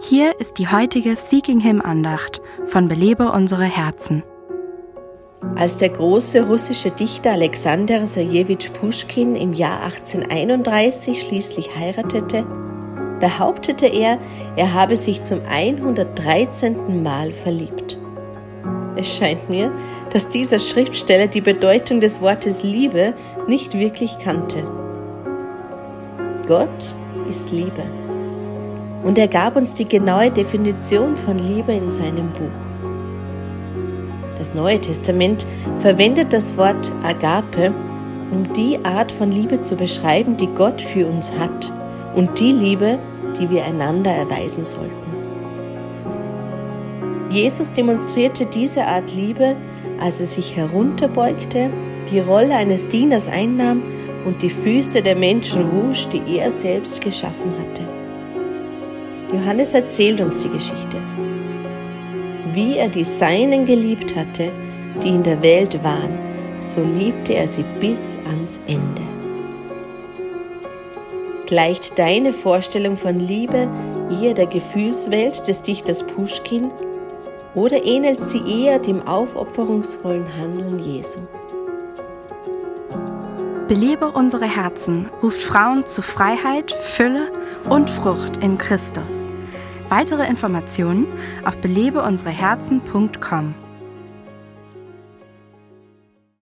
Hier ist die heutige Seeking Him Andacht von Belebe unsere Herzen. Als der große russische Dichter Alexander Serjewitsch Puschkin im Jahr 1831 schließlich heiratete, behauptete er, er habe sich zum 113. Mal verliebt. Es scheint mir, dass dieser Schriftsteller die Bedeutung des Wortes Liebe nicht wirklich kannte. Gott ist Liebe und er gab uns die genaue Definition von Liebe in seinem Buch. Das Neue Testament verwendet das Wort Agape, um die Art von Liebe zu beschreiben, die Gott für uns hat und die Liebe, die wir einander erweisen sollten. Jesus demonstrierte diese Art Liebe, als er sich herunterbeugte, die Rolle eines Dieners einnahm und die Füße der Menschen wusch, die er selbst geschaffen hatte. Johannes erzählt uns die Geschichte. Wie er die Seinen geliebt hatte, die in der Welt waren, so liebte er sie bis ans Ende. Gleicht deine Vorstellung von Liebe eher der Gefühlswelt des Dichters Puschkin oder ähnelt sie eher dem aufopferungsvollen Handeln Jesu? Belebe unsere Herzen ruft Frauen zu Freiheit, Fülle und Frucht in Christus. Weitere Informationen auf belebeunsereherzen.com.